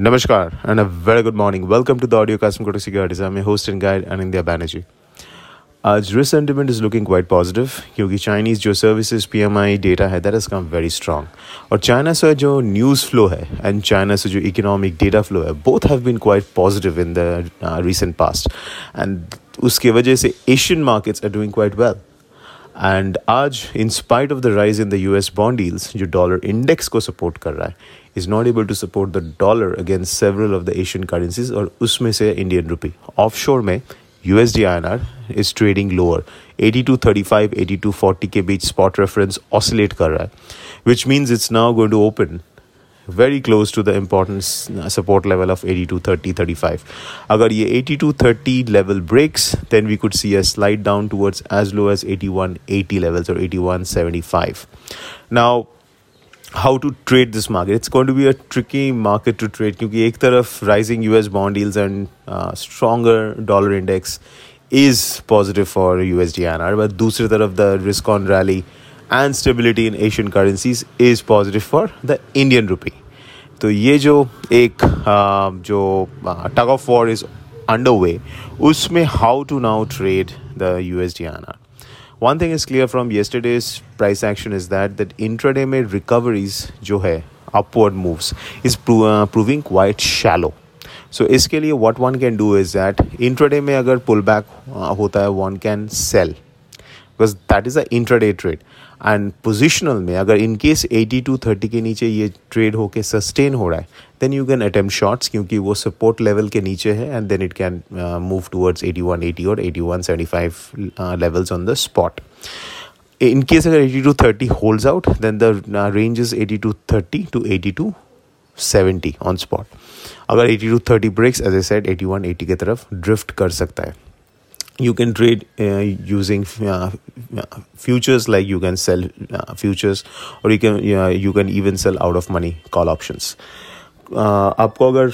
Namaskar and a very good morning. Welcome to the audio custom courtesy guide. I'm your host and guide. आज risk sentiment is looking quite positive क्योंकि Chinese जो services PMI data है that is come very strong और China से जो news flow है and China से जो इकोनॉमिक डेटा फ्लो है both have been quite positive in the recent past and उसके वजह से Asian markets are doing quite well and आज in spite of the rise in the U S bond deals जो dollar index को support कर रहा है is not able to support the dollar against several of the Asian currencies और उसमें से Indian rupee offshore में U S D I N R is trading lower eighty two thirty five eighty two forty के बीच spot reference oscillate कर रहा है which means it's now going to open very close to the important uh, support level of 82 30 35 agar 82 30 level breaks then we could see a slide down towards as low as 81 80 levels or 81 75 now how to trade this market? It's going to be a tricky market to trade kyunki ek taraf rising us bond yields and uh, stronger dollar index is positive for usd and but dusri taraf the risk on rally and stability in Asian currencies is positive for the Indian rupee तो ये जो एक जो tug of war is underway उसमें how to now trade the USD INR one thing is clear from yesterday's price action is that that intraday made recoveries जो है upward moves is pro- uh, proving quite shallow so इसके लिए what one can do is that intraday में अगर pullback uh, होता है one can sell because that is a intraday trade and positional में, अगर in case eighty two thirty के नीचे ये ट्रेड होके सस्टेन हो रहा है then you can attempt shorts क्योंकि वो सपोर्ट लेवल के नीचे है and then it can move towards eighty one eighty और eighty one seventy five levels on the spot in case अगर 80 two 30 holds out then the range is 80 to 30 to 80 to 70 on spot. अगर 80 to 30 breaks, as I said 81 80 के तरफ़ drift कर सकता है। you can trade uh, using uh, futures like you can sell uh, futures or you can you can even sell out of money call options uh, आपको अगर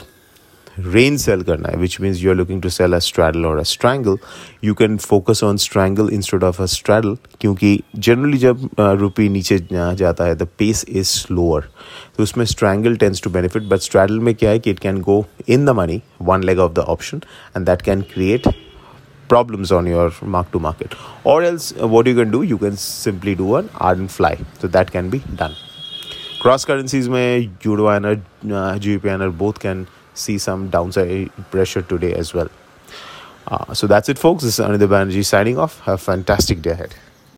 rain cell करना है which means you are looking to cell a straddle और अ strangle you can focus on strangle instead of a straddle क्योंकि generally जब रुपी नीचे जाता है द पेस इज स्लोअर तो उसमें strangle tense to benefit but straddle में क्या है कि it can go in the money one leg of the option and that can create problems on your mark to market. Or else uh, what you can do you can simply do an iron fly. So that can be done. Cross currencies may euro and uh, gbp both can see some downside pressure today as well. Uh, so that's it folks. This is Anindya Banerjee signing off. Have a fantastic day ahead